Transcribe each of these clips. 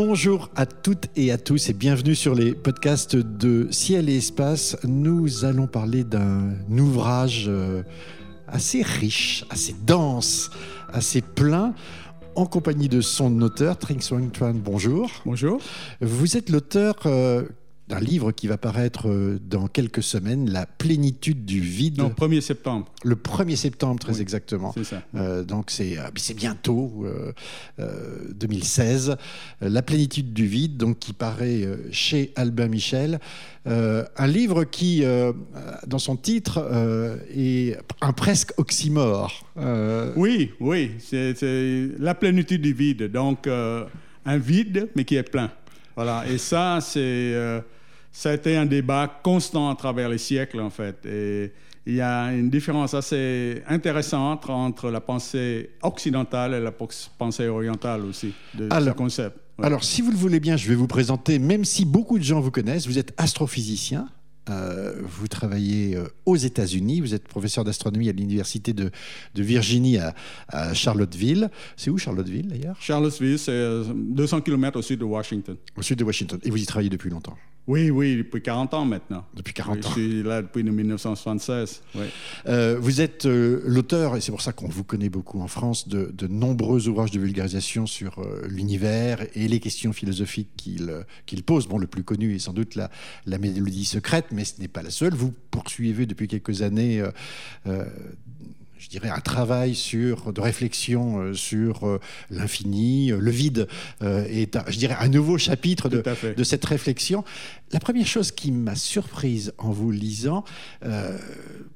Bonjour à toutes et à tous et bienvenue sur les podcasts de Ciel et Espace. Nous allons parler d'un ouvrage euh, assez riche, assez dense, assez plein en compagnie de son auteur, Trinh Xuan Tran. Bonjour. Bonjour. Vous êtes l'auteur euh, d'un livre qui va paraître euh, dans quelques semaines, La plénitude du vide. Non, 1er septembre. Le 1er septembre, très Oui, exactement. C'est ça. Euh, donc c'est euh, c'est bientôt euh, euh, 2016. Euh, La plénitude du vide, donc qui paraît chez Albin Michel, Euh, un livre qui, dans son titre, est un presque oxymore. Oui, oui, c'est c'est la plénitude du vide. Donc, un vide, mais qui est plein. Voilà. Et ça, c'est, euh, ça a été un débat constant à travers les siècles, en fait. Et il y a une différence assez intéressante entre la pensée occidentale et la pensée orientale aussi, de ce concept. Ouais. Alors, si vous le voulez bien, je vais vous présenter, même si beaucoup de gens vous connaissent, vous êtes astrophysicien. euh, vous travaillez euh, aux États-Unis, vous êtes professeur d'astronomie à l'université de, de Virginie à, à Charlottesville. C'est où Charlottesville d'ailleurs? Charlottesville, c'est euh, 200 km au sud de Washington. Au sud de Washington. Et vous y travaillez depuis longtemps? Oui, oui, depuis 40 ans maintenant. Depuis 40 Oui, ans. Je suis là depuis 1976. Oui. Euh, vous êtes euh, l'auteur, et c'est pour ça qu'on vous connaît beaucoup en France, de, de nombreux ouvrages de vulgarisation sur euh, l'univers et les questions philosophiques qu'il qu'il pose. Bon, le plus connu est sans doute la, la mélodie secrète, mais ce n'est pas la seule. Vous poursuivez depuis quelques années. Je dirais un travail sur, de réflexion euh, sur euh, l'infini, euh, le vide est, un- je dirais, un nouveau chapitre de, de cette réflexion. La première chose qui m'a surprise en vous lisant, euh,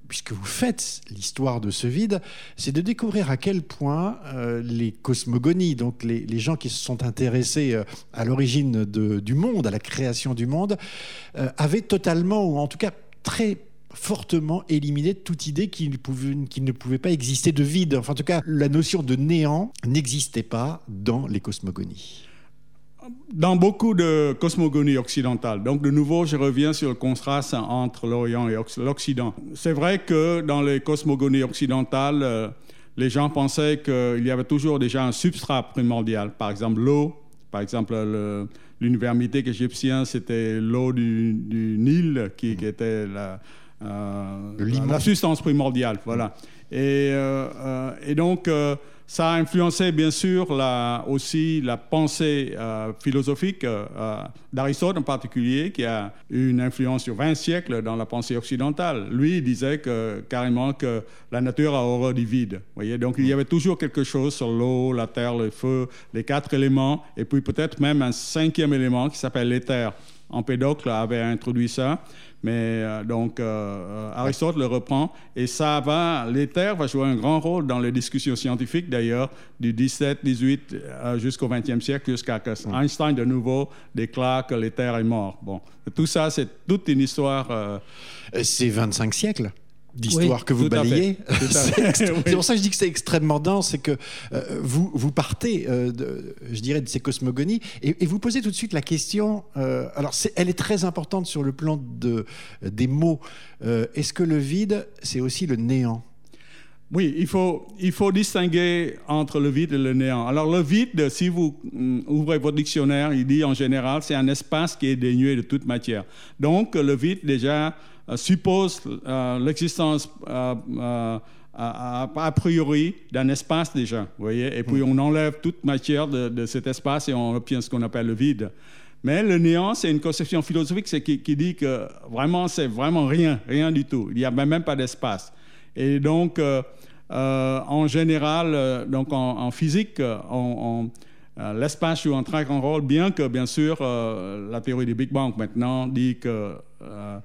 puisque vous faites l'histoire de ce vide, c'est de découvrir à quel point euh, les cosmogonies, donc les, les gens qui se sont intéressés euh, à l'origine du monde, à la création du monde, euh, avaient totalement, ou en tout cas très fortement éliminé toute idée qu'il ne, pouvait, pas exister de vide. Enfin, en tout cas, la notion de néant n'existait pas dans les cosmogonies. Dans beaucoup de cosmogonies occidentales. Donc, de nouveau, je reviens sur le contraste entre l'Orient et Occ- l'Occident. C'est vrai que dans les cosmogonies occidentales, euh, les gens pensaient qu'il y avait toujours déjà un substrat primordial. Par exemple, l'eau. Par exemple, le- l'univers mythique égyptien, c'était l'eau du, Nil qui, était la, la- limon. la substance primordiale. Voilà. Et, euh, euh, et donc, euh, ça a influencé bien sûr la, aussi la pensée euh, philosophique euh, euh, d'Aristote en particulier, qui a eu une influence sur 20 siècles dans la pensée occidentale. Lui, il disait que, carrément que la nature a horreur du vide. Voyez Donc il y avait toujours quelque chose sur l'eau, la terre, le feu, les quatre éléments, et puis peut-être même un cinquième élément qui s'appelle l'éther. Empédocle avait introduit ça, mais euh, donc euh, euh, Aristote le reprend et ça va, l'éther va jouer un grand rôle dans les discussions scientifiques d'ailleurs du 17, 18 euh, jusqu'au 20e siècle jusqu'à que Einstein de nouveau déclare que l'éther est mort. Bon, tout ça c'est toute une histoire. C'est 25 siècles d'histoire Oui, que vous balayez. C'est oui. pour ça que je dis que c'est extrêmement dense, c'est que euh, vous, vous partez, euh, de, je dirais, de ces cosmogonies et, et vous posez tout de suite la question. euh, alors, elle est très importante sur le plan de, des mots. Est-ce que le vide, c'est aussi le néant? Oui, il faut, il faut distinguer entre le vide et le néant. Alors le vide, si vous hum, ouvrez votre dictionnaire, il dit en général, c'est un espace qui est dénué de toute matière. Donc le vide déjà suppose euh, l'existence euh, euh, a, priori d'un espace déjà, vous voyez, et puis on enlève toute matière de, de cet espace et on obtient ce qu'on appelle le vide. Mais le néant, c'est une conception philosophique qui, qui dit que vraiment, c'est vraiment rien, rien du tout. Il n'y a même pas d'espace. Et donc, euh, euh, en général, euh, donc en, en physique, euh, euh, l'espace joue un très grand rôle, bien que, bien sûr, euh, la théorie du Big Bang maintenant dit que euh, euh,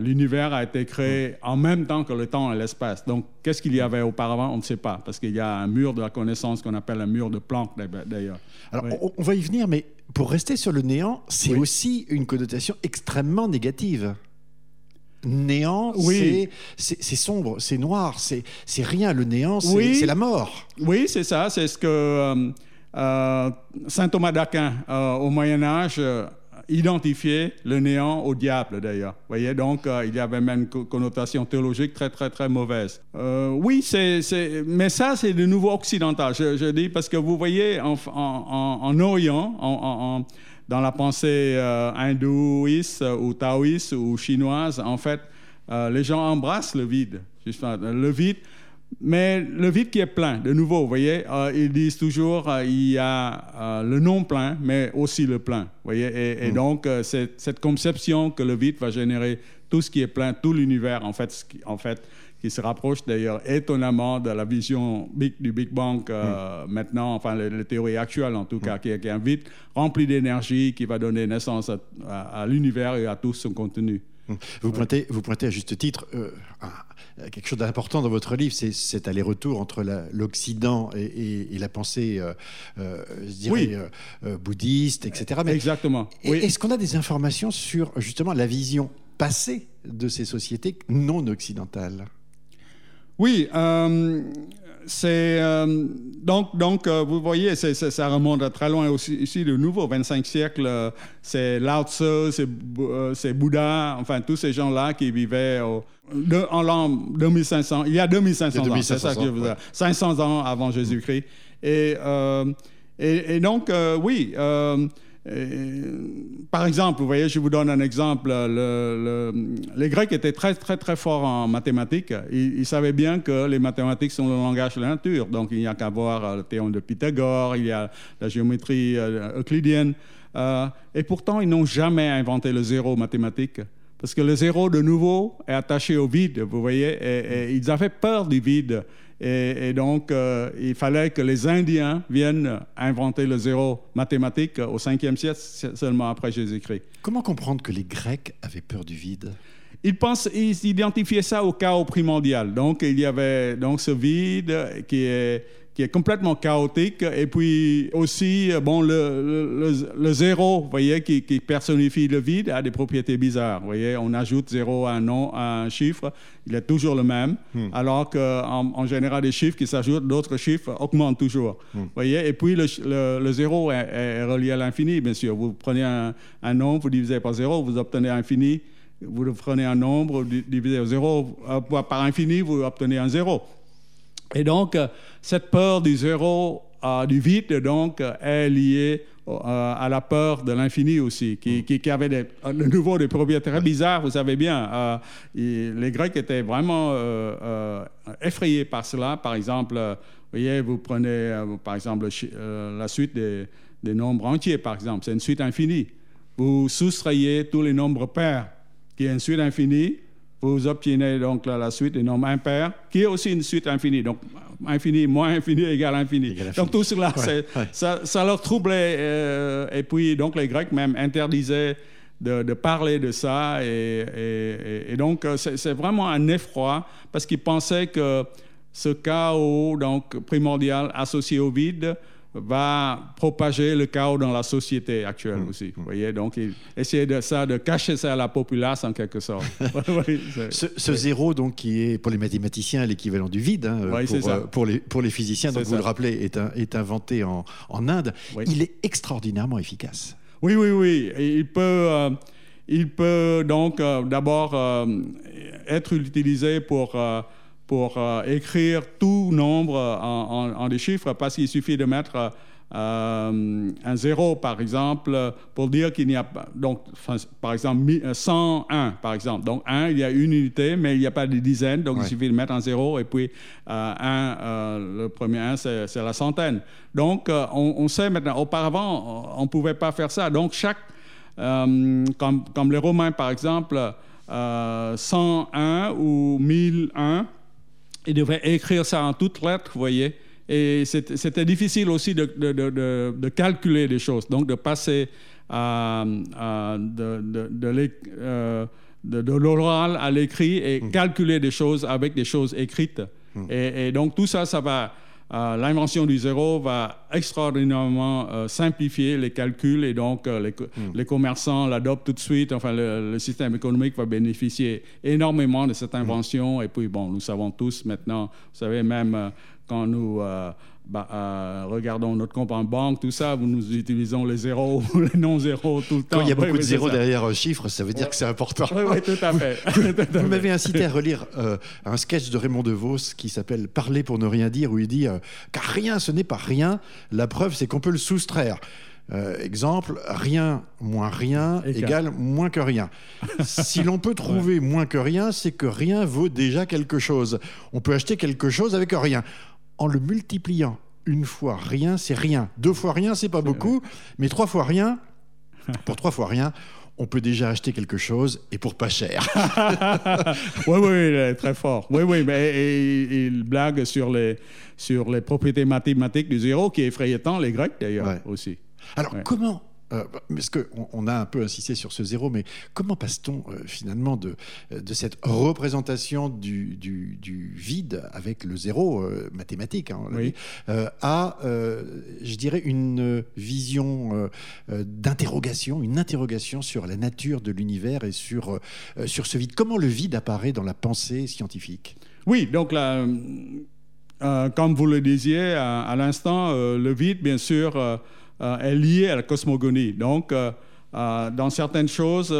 l'univers a été créé en même temps que le temps et l'espace. Donc, qu'est-ce qu'il y avait auparavant On ne sait pas, parce qu'il y a un mur de la connaissance qu'on appelle un mur de Planck, d'ailleurs. Alors, Oui. on, va y venir, mais pour rester sur le néant, c'est Oui. aussi une connotation extrêmement négative. Néant, Oui. c'est- sombre, c'est noir, c'est rien. Le néant, c'est Oui. la mort. Oui, c'est ça. C'est ce que euh, euh, saint Thomas d'Aquin, euh, au Moyen Âge, euh, identifié le néant au diable d'ailleurs. voyez, donc il y avait même une connotation théologique très très très mauvaise. oui, c'est, mais ça c'est de nouveau occidental. Je, dis parce que vous voyez en, en, en Orient, en, dans la pensée hindouiste ou taoïste ou chinoise, en fait, les gens embrassent le vide. Le vide, mais le vide qui est plein, de nouveau, vous voyez, euh, ils disent toujours euh, il y a euh, le non plein, mais aussi le plein. voyez, et, mm. donc c'est cette conception que le vide va générer tout ce qui est plein, tout l'univers, en fait, qui, en fait, qui se rapproche d'ailleurs étonnamment de la vision du Big Bang mm. maintenant, enfin, les, théories actuelles en tout cas, mm. qui, est un vide rempli d'énergie qui va donner naissance à, l'univers et à tout son contenu. Vous pointez, vous pointez à juste titre euh, quelque chose d'important dans votre livre, c'est cet aller-retour entre l'Occident et, la pensée, euh, euh, je dirais, bouddhiste, etc. Mais Exactement. Est-ce qu'on a des informations sur justement la vision passée de ces sociétés non occidentales? Oui c'est donc donc vous voyez ça remonte à très loin aussi ici de nouveau 25 siècles c'est Lao Tzu c'est Bouddha enfin tous ces gens là qui vivaient au, en l'an 2500, il y a 2500 ans, c'est ça que je veux dire, 500 ans avant Jésus-Christ. Et, euh, et, donc, euh, oui, euh, par exemple, vous voyez, je vous donne un exemple. les Grecs étaient très, très, très forts en mathématiques. Ils, savaient bien que les mathématiques sont le langage de la nature. Donc, il n'y a qu'à voir le théorème de Pythagore, il y a la géométrie euclidienne. et pourtant, ils n'ont jamais inventé le zéro mathématique. Parce que le zéro, de nouveau, est attaché au vide, vous voyez, et, ils avaient peur du vide. Et, donc, euh, il fallait que les Indiens viennent inventer le zéro mathématique au 5e siècle, seulement après Jésus-Christ. Comment comprendre que les Grecs avaient peur du vide? Ils, pensent, ils identifiaient ça au chaos primordial. Donc, il y avait donc ce vide qui est qui est complètement chaotique. Et puis aussi, euh, bon, le, le, zéro, vous voyez, qui, qui, personnifie le vide, a des propriétés bizarres. Vous voyez, on ajoute zéro à un, nom, à un chiffre, il est toujours le même, hmm. alors qu'en en général, des chiffres qui s'ajoutent, d'autres chiffres augmentent toujours. Hmm. Vous voyez, et puis le, zéro est, relié à l'infini, bien sûr. Vous prenez un, un nombre, vous divisez par zéro, vous obtenez infini. Vous prenez un nombre, divisé par zéro par infini, vous obtenez un zéro. Et donc, euh, cette peur du zéro, euh, du vide, donc, est liée euh, à la peur de l'infini aussi, qui, avait de nouveau des propriétés très bizarres, vous savez bien. les Grecs étaient vraiment effrayés par cela. Par exemple, vous prenez par exemple la suite des, des, nombres entiers, par exemple, c'est une suite infinie. Vous soustrayez tous les nombres pairs, qui est une suite infinie, vous obtenez donc la, suite des nombres impairs, qui est aussi une suite infinie. Donc, infini moins infini égale infini. Donc, tout cela, Ça, ça, leur troublait. Euh, et puis, donc, les Grecs même interdisaient de, parler de ça. Et, et donc, c'est vraiment un effroi parce qu'ils pensaient que ce chaos donc, primordial associé au vide va propager le chaos dans la société actuelle mmh. aussi. Vous voyez, donc essayer de ça, de cacher ça à la populace en quelque sorte. ce, zéro, donc, qui est pour les mathématiciens l'équivalent du vide, hein, pour, euh, pour, les, pour les physiciens, donc vous le rappelez, est, est inventé en, en Inde, il est extraordinairement efficace. Oui, oui, oui. Il peut, euh, il peut donc euh, d'abord être utilisé pour pour euh, écrire tout nombre en, des chiffres parce qu'il suffit de mettre euh, un zéro, par exemple, pour dire qu'il n'y a pas, donc, par exemple, 101, par exemple. Donc, 1, il y a une unité, mais il n'y a pas de dizaines, donc il suffit de mettre un zéro, et puis euh, 1, euh, le premier 1, c'est la centaine. Donc, on, sait maintenant, auparavant, on ne pouvait pas faire ça. Donc, chaque, comme, comme les Romains, par exemple, 101 ou 1001, il devait écrire ça en toutes lettres, vous voyez. Et c'était difficile aussi de, de, de, de, calculer des choses, donc de passer à, de, euh, l'oral à l'écrit et mmh. calculer des choses avec des choses écrites. Mmh. Et, et, donc tout ça, ça va euh, l'invention du zéro va extraordinairement euh, simplifier les calculs et donc euh, hmm. les, commerçants l'adoptent tout de suite. Enfin, le, système économique va bénéficier énormément de cette hmm. invention. Et puis, bon, nous savons tous maintenant, vous savez, même quand nous bah, euh, regardons notre compte en banque, tout ça, nous utilisons les zéros ou les non-zéros tout le temps. Quand il y a beaucoup de zéros derrière un chiffre, ça veut dire que c'est important. Oui, oui, tout à fait. Vous m'avez incité à relire euh, un sketch de Raymond DeVos qui s'appelle Parler pour ne rien dire, où il dit Car rien, ce n'est pas rien. La preuve, c'est qu'on peut le soustraire. exemple, rien moins rien égale moins que rien. si l'on peut trouver moins que rien, c'est que rien vaut déjà quelque chose. On peut acheter quelque chose avec rien en le multipliant une fois rien, c'est rien. Deux fois rien, c'est pas beaucoup, mais trois fois rien, pour trois fois rien, on peut déjà acheter quelque chose et pour pas cher. oui, oui, très fort. Oui, oui, mais il blague sur les, sur les propriétés mathématiques du zéro qui effrayaient tant les Grecs d'ailleurs aussi. Alors, comment euh, parce qu'on on a un peu insisté sur ce zéro, mais comment passe-t-on euh, finalement de, de cette représentation du, du, vide avec le zéro euh, mathématique hein, à, je dirais, une vision d'interrogation, une interrogation sur la nature de l'univers et sur, sur ce vide? Comment le vide apparaît dans la pensée scientifique? Oui, donc là, comme vous le disiez à, à l'instant, le vide, bien sûr, euh, est liée à la cosmogonie. Donc, euh, euh, dans certaines choses,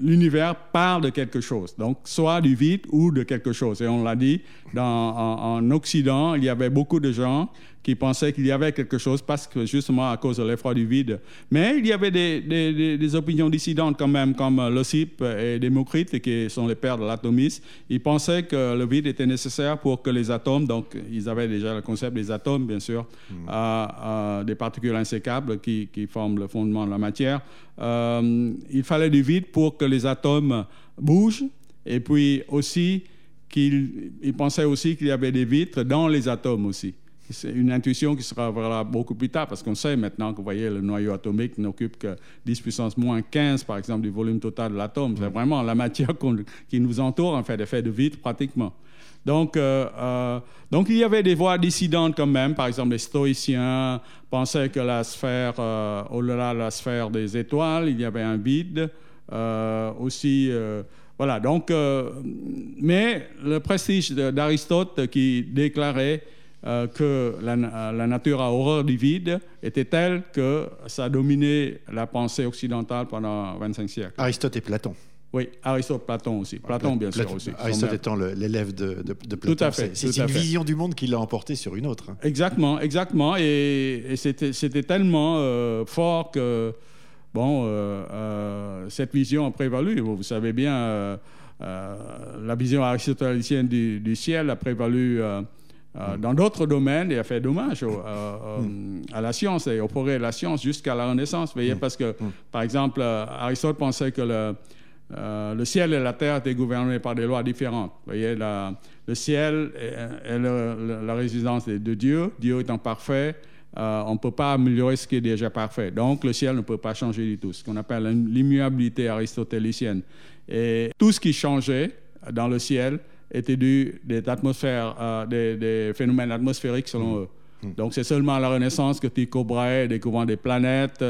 l'univers parle de quelque chose. Donc, soit du vide ou de quelque chose. Et on l'a dit, dans, en, Occident, il y avait beaucoup de gens qui pensaient qu'il y avait quelque chose parce que justement à cause de l'effroi du vide. Mais il y avait des, des, opinions dissidentes quand même, comme Leucippe et Démocrite, qui sont les pères de l'atomisme. Ils pensaient que le vide était nécessaire pour que les atomes, donc ils avaient déjà le concept des atomes, bien sûr, hmm. des particules insécables qui, qui, forment le fondement de la matière. Euh, il fallait du vide pour que les atomes bougent et puis aussi qu'ils pensaient aussi qu'il y avait des vitres dans les atomes aussi. C'est une intuition qui sera voilà, beaucoup plus tard, parce qu'on sait maintenant que vous voyez, le noyau atomique n'occupe que 10 puissance moins 15, par exemple, du volume total de l'atome. C'est vraiment la matière qui nous entoure, en fait, effet de vide pratiquement. Donc, euh, euh, donc, il y avait des voix dissidentes quand même. Par exemple, les stoïciens pensaient que la sphère, euh, au-delà de la sphère des étoiles, il y avait un vide. aussi, voilà. Donc, mais le prestige d'Aristote qui déclarait euh, que la, nature a horreur du vide était telle que ça a dominé la pensée occidentale pendant 25 siècles. Aristote et Platon. Oui, Aristote, Platon aussi. Platon, bien sûr aussi. Aristote étant l'élève de, de, Platon. Tout à fait. C'est une vision du monde qui l'a emporté sur une autre. Hein. Exactement, exactement. Et, c'était tellement euh, fort que, bon, euh, cette vision a prévalu. Vous, savez bien, la vision aristotélicienne du, du, ciel a prévalu euh, dans d'autres domaines, il a fait dommage mm. à la science et de la science jusqu'à la Renaissance. Voyez, mm. parce que, mm. par exemple, euh, Aristote pensait que le, euh, le, ciel et la terre étaient gouvernés par des lois différentes. voyez, le ciel est, la résidence de Dieu, Dieu étant parfait. on ne peut pas améliorer ce qui est déjà parfait. Donc, le ciel ne peut pas changer du tout, ce qu'on appelle l'immuabilité aristotélicienne. Et tout ce qui changeait dans le ciel était dû des, atmosphères, euh, des, phénomènes atmosphériques selon eux. Mm. Donc c'est seulement à la Renaissance que Tycho Brahe, découvrant des planètes,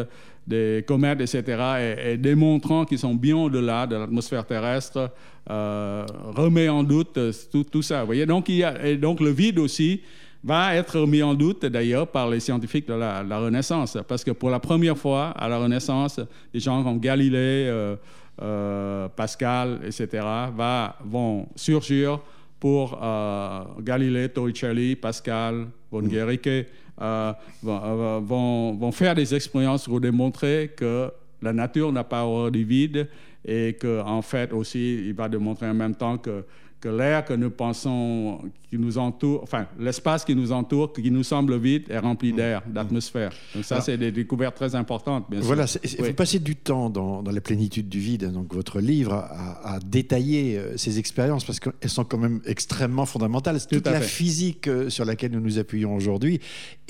des comètes, etc., et, démontrant qu'ils sont bien au-delà de l'atmosphère terrestre, euh, remet en doute tout, tout, ça. Vous voyez donc, il y a, et donc le vide aussi va être remis en doute d'ailleurs par les scientifiques de la, Renaissance, parce que pour la première fois à la Renaissance, des gens comme Galilée, euh, euh, Pascal, etc., va, vont surgir pour euh, Galilée, Torricelli, Pascal, von mm. Guericke, euh, vont, vont, faire des expériences pour démontrer que la nature n'a pas horreur du vide et qu'en en fait aussi, il va démontrer en même temps que que l'air que nous pensons, qui nous entoure, enfin, l'espace qui nous entoure, qui nous semble vide, est rempli d'air, mm. d'atmosphère. Donc ça, c'est des découvertes très importantes, bien voilà, sûr. Voilà, vous passez du temps dans, dans, la plénitude du vide, donc votre livre, à, détailler euh, ces expériences, parce qu'elles sont quand même extrêmement fondamentales. Toute la physique euh, sur laquelle nous nous appuyons aujourd'hui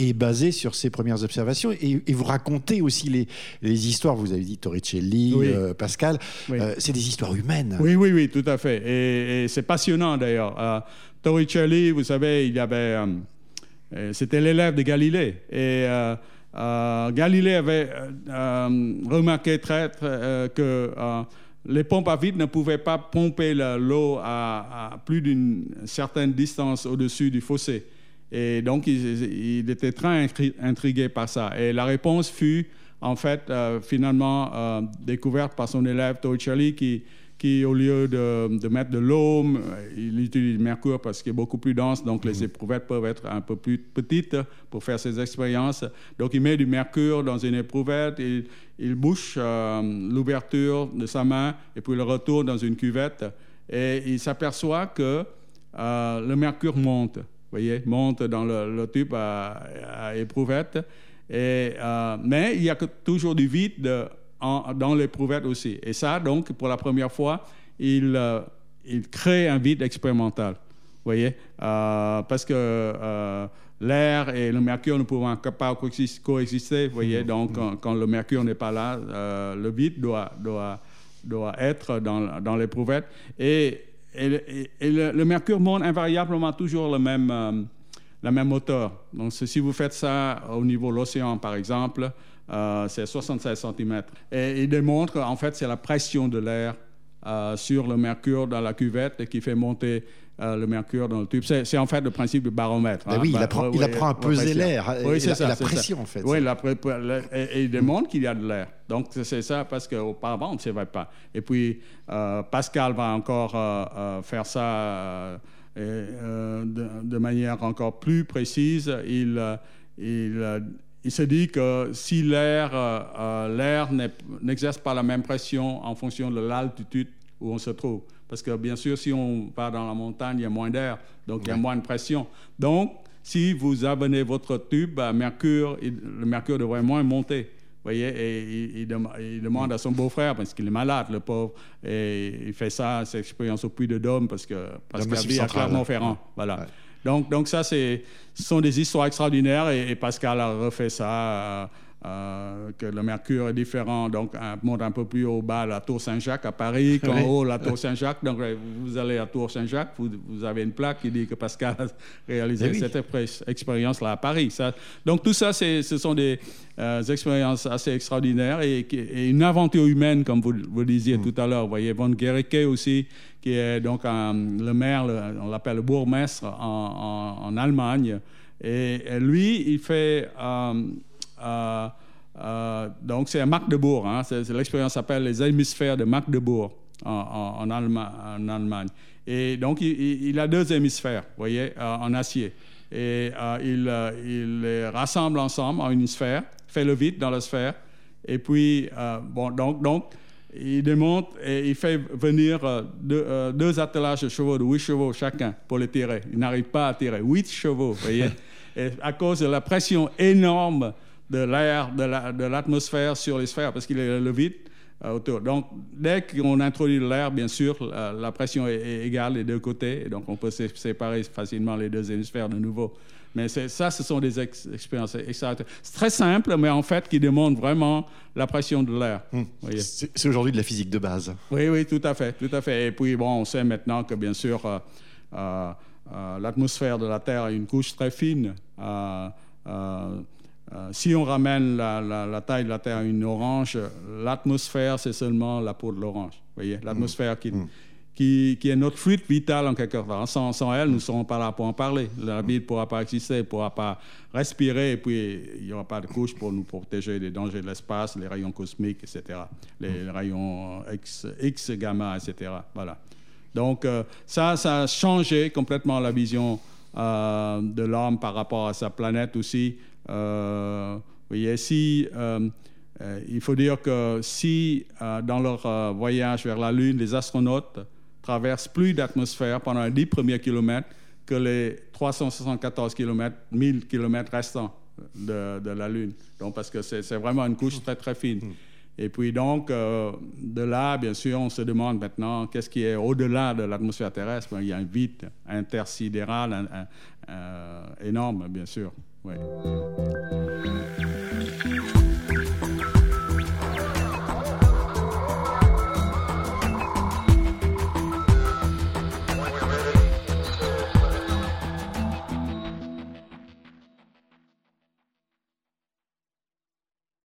est basée sur ces premières observations, et, vous racontez aussi les, les, histoires, vous avez dit Torricelli, euh, Pascal, c'est des histoires humaines. Oui, oui, oui, tout à fait. Et, et c'est pas passionnant d'ailleurs. Euh, Torricelli, vous savez, il y avait, euh, euh, c'était l'élève de Galilée. Et Galilée avait remarqué très, que les pompes à vide ne pouvaient pas pomper l'eau à, plus d'une certaine distance au-dessus du fossé. Et donc, il, était très intrigué par ça. Et la réponse fut, en fait, euh, finalement euh, découverte par son élève Torricelli qui, qui, au lieu de, mettre de l'eau, il utilise du mercure parce qu'il est beaucoup plus dense, donc les mhm. éprouvettes peuvent être un peu plus petites pour faire ses expériences. Donc, il met du mercure dans une éprouvette, il, il bouche euh, l'ouverture de sa main et puis le retourne dans une cuvette et il s'aperçoit que le mercure monte voyez, monte dans le, tube à, éprouvette. Et, euh, mais il y a toujours du vide dans l'éprouvette aussi. Et ça, donc, pour la première fois, il, euh, il crée un vide expérimental. voyez, euh, parce que l'air et le mercure ne pouvant pas coexister. voyez, mmh. donc quand, quand, le mercure n'est pas là, le vide doit, doit, doit être dans, dans l'éprouvette. Et et, le, mercure monte invariablement toujours le même, euh, la même hauteur. Donc, si vous faites ça au niveau de l'océan, par exemple, euh, c'est 76 cm. Et il démontre, en fait, c'est la pression de l'air euh, sur le mercure dans la cuvette qui fait monter euh, le mercure dans le tube. C'est en fait le principe du baromètre. Ben hein. oui, il, apprend, il apprend à peser l'air oui, c'est ça, la pression, en fait. Oui, et, il démontre qu'il y a de l'air. Donc, c'est ça parce qu'auparavant, on ne savait pas. Et puis, euh, Pascal va encore euh, faire ça de, manière encore plus précise. Il, il, il se dit que si l'air n'exerce pas la même pression en fonction de l'altitude où on se trouve, parce que bien sûr, si on va dans la montagne, il y a moins d'air, donc il y a moins de pression. Donc, si vous abonnez votre tube à mercure, le mercure devrait moins monter. Vous voyez, et il, demande à son beau-frère, parce qu'il est malade, le pauvre, et il fait ça, cette expérience au Puy de Dôme, parce que Pascal vit à Clermont-Ferrand. Voilà. Donc, donc ça, ce sont des histoires extraordinaires, et, Pascal a refait ça. Euh, euh, que le mercure est différent, donc un, monte un peu plus haut bas la tour Saint-Jacques à Paris, qu'en haut la tour Saint-Jacques. Donc vous allez à tour Saint-Jacques, vous, avez une plaque qui dit que Pascal a réalisé eh cette expérience-là à Paris. Ça, donc tout ça, ce sont des euh, expériences assez extraordinaires et, une aventure humaine, comme vous, vous disiez mm. tout à l'heure. Vous voyez, Von Guericke aussi, qui est donc le maire, on l'appelle le bourgmestre en, Allemagne. Et, lui, il fait... Euh, euh, euh, donc, c'est à Magdebourg. Hein, L'expérience s'appelle les hémisphères de Magdebourg en, en, Allemagne. Et donc, il, a deux hémisphères, vous voyez, euh, en acier. Et il, il, les rassemble ensemble en une sphère, fait le vide dans la sphère. Et puis, bon, donc, donc, il démonte et il fait venir deux, deux, attelages de chevaux de 8 chevaux chacun pour les tirer. Il n'arrive pas à tirer. 8 chevaux, vous voyez. et à cause de la pression énorme de l'air, de l'atmosphère sur les sphères, parce qu'il est le vide euh, autour. Donc, dès qu'on introduit l'air, bien sûr, la, pression est, égale des deux côtés, et donc on peut séparer facilement les deux hémisphères de nouveau. Mais ça, ce sont des expériences C'est très simple, mais en fait, qui démontrent vraiment la pression de l'air. Hmm. C'est aujourd'hui de la physique de base. Oui, oui, tout à fait, tout à fait. Et puis, bon, on sait maintenant que, bien sûr, euh, euh, l'atmosphère de la Terre a une couche très fine. Euh, si on ramène la, taille de la Terre à une orange, l'atmosphère, c'est seulement la peau de l'orange. Vous voyez, l'atmosphère qui, mm. qui, qui, est notre fluide vital en quelque sorte. Sans, sans elle, nous ne serons pas là pour en parler. La vie ne pourra pas exister, ne pourra pas respirer, et puis il n'y aura pas de couche pour nous protéger des dangers de l'espace, les rayons cosmiques, etc., les, mm. rayons X, X, gamma, etc. Voilà. Donc euh, ça, ça a changé complètement la vision euh, de l'homme par rapport à sa planète aussi. Euh, voyez, si, euh, euh, il faut dire que si dans leur voyage vers la Lune, les astronautes traversent plus d'atmosphère pendant les 10 premiers kilomètres que les 374 km, 1000 km restants de, la Lune. Donc, parce que c'est vraiment une couche très, très fine. Et puis donc, de là, bien sûr, on se demande maintenant qu'est-ce qui est au-delà de l'atmosphère terrestre. Il y a un vide intersidéral énorme, bien sûr. Ouais.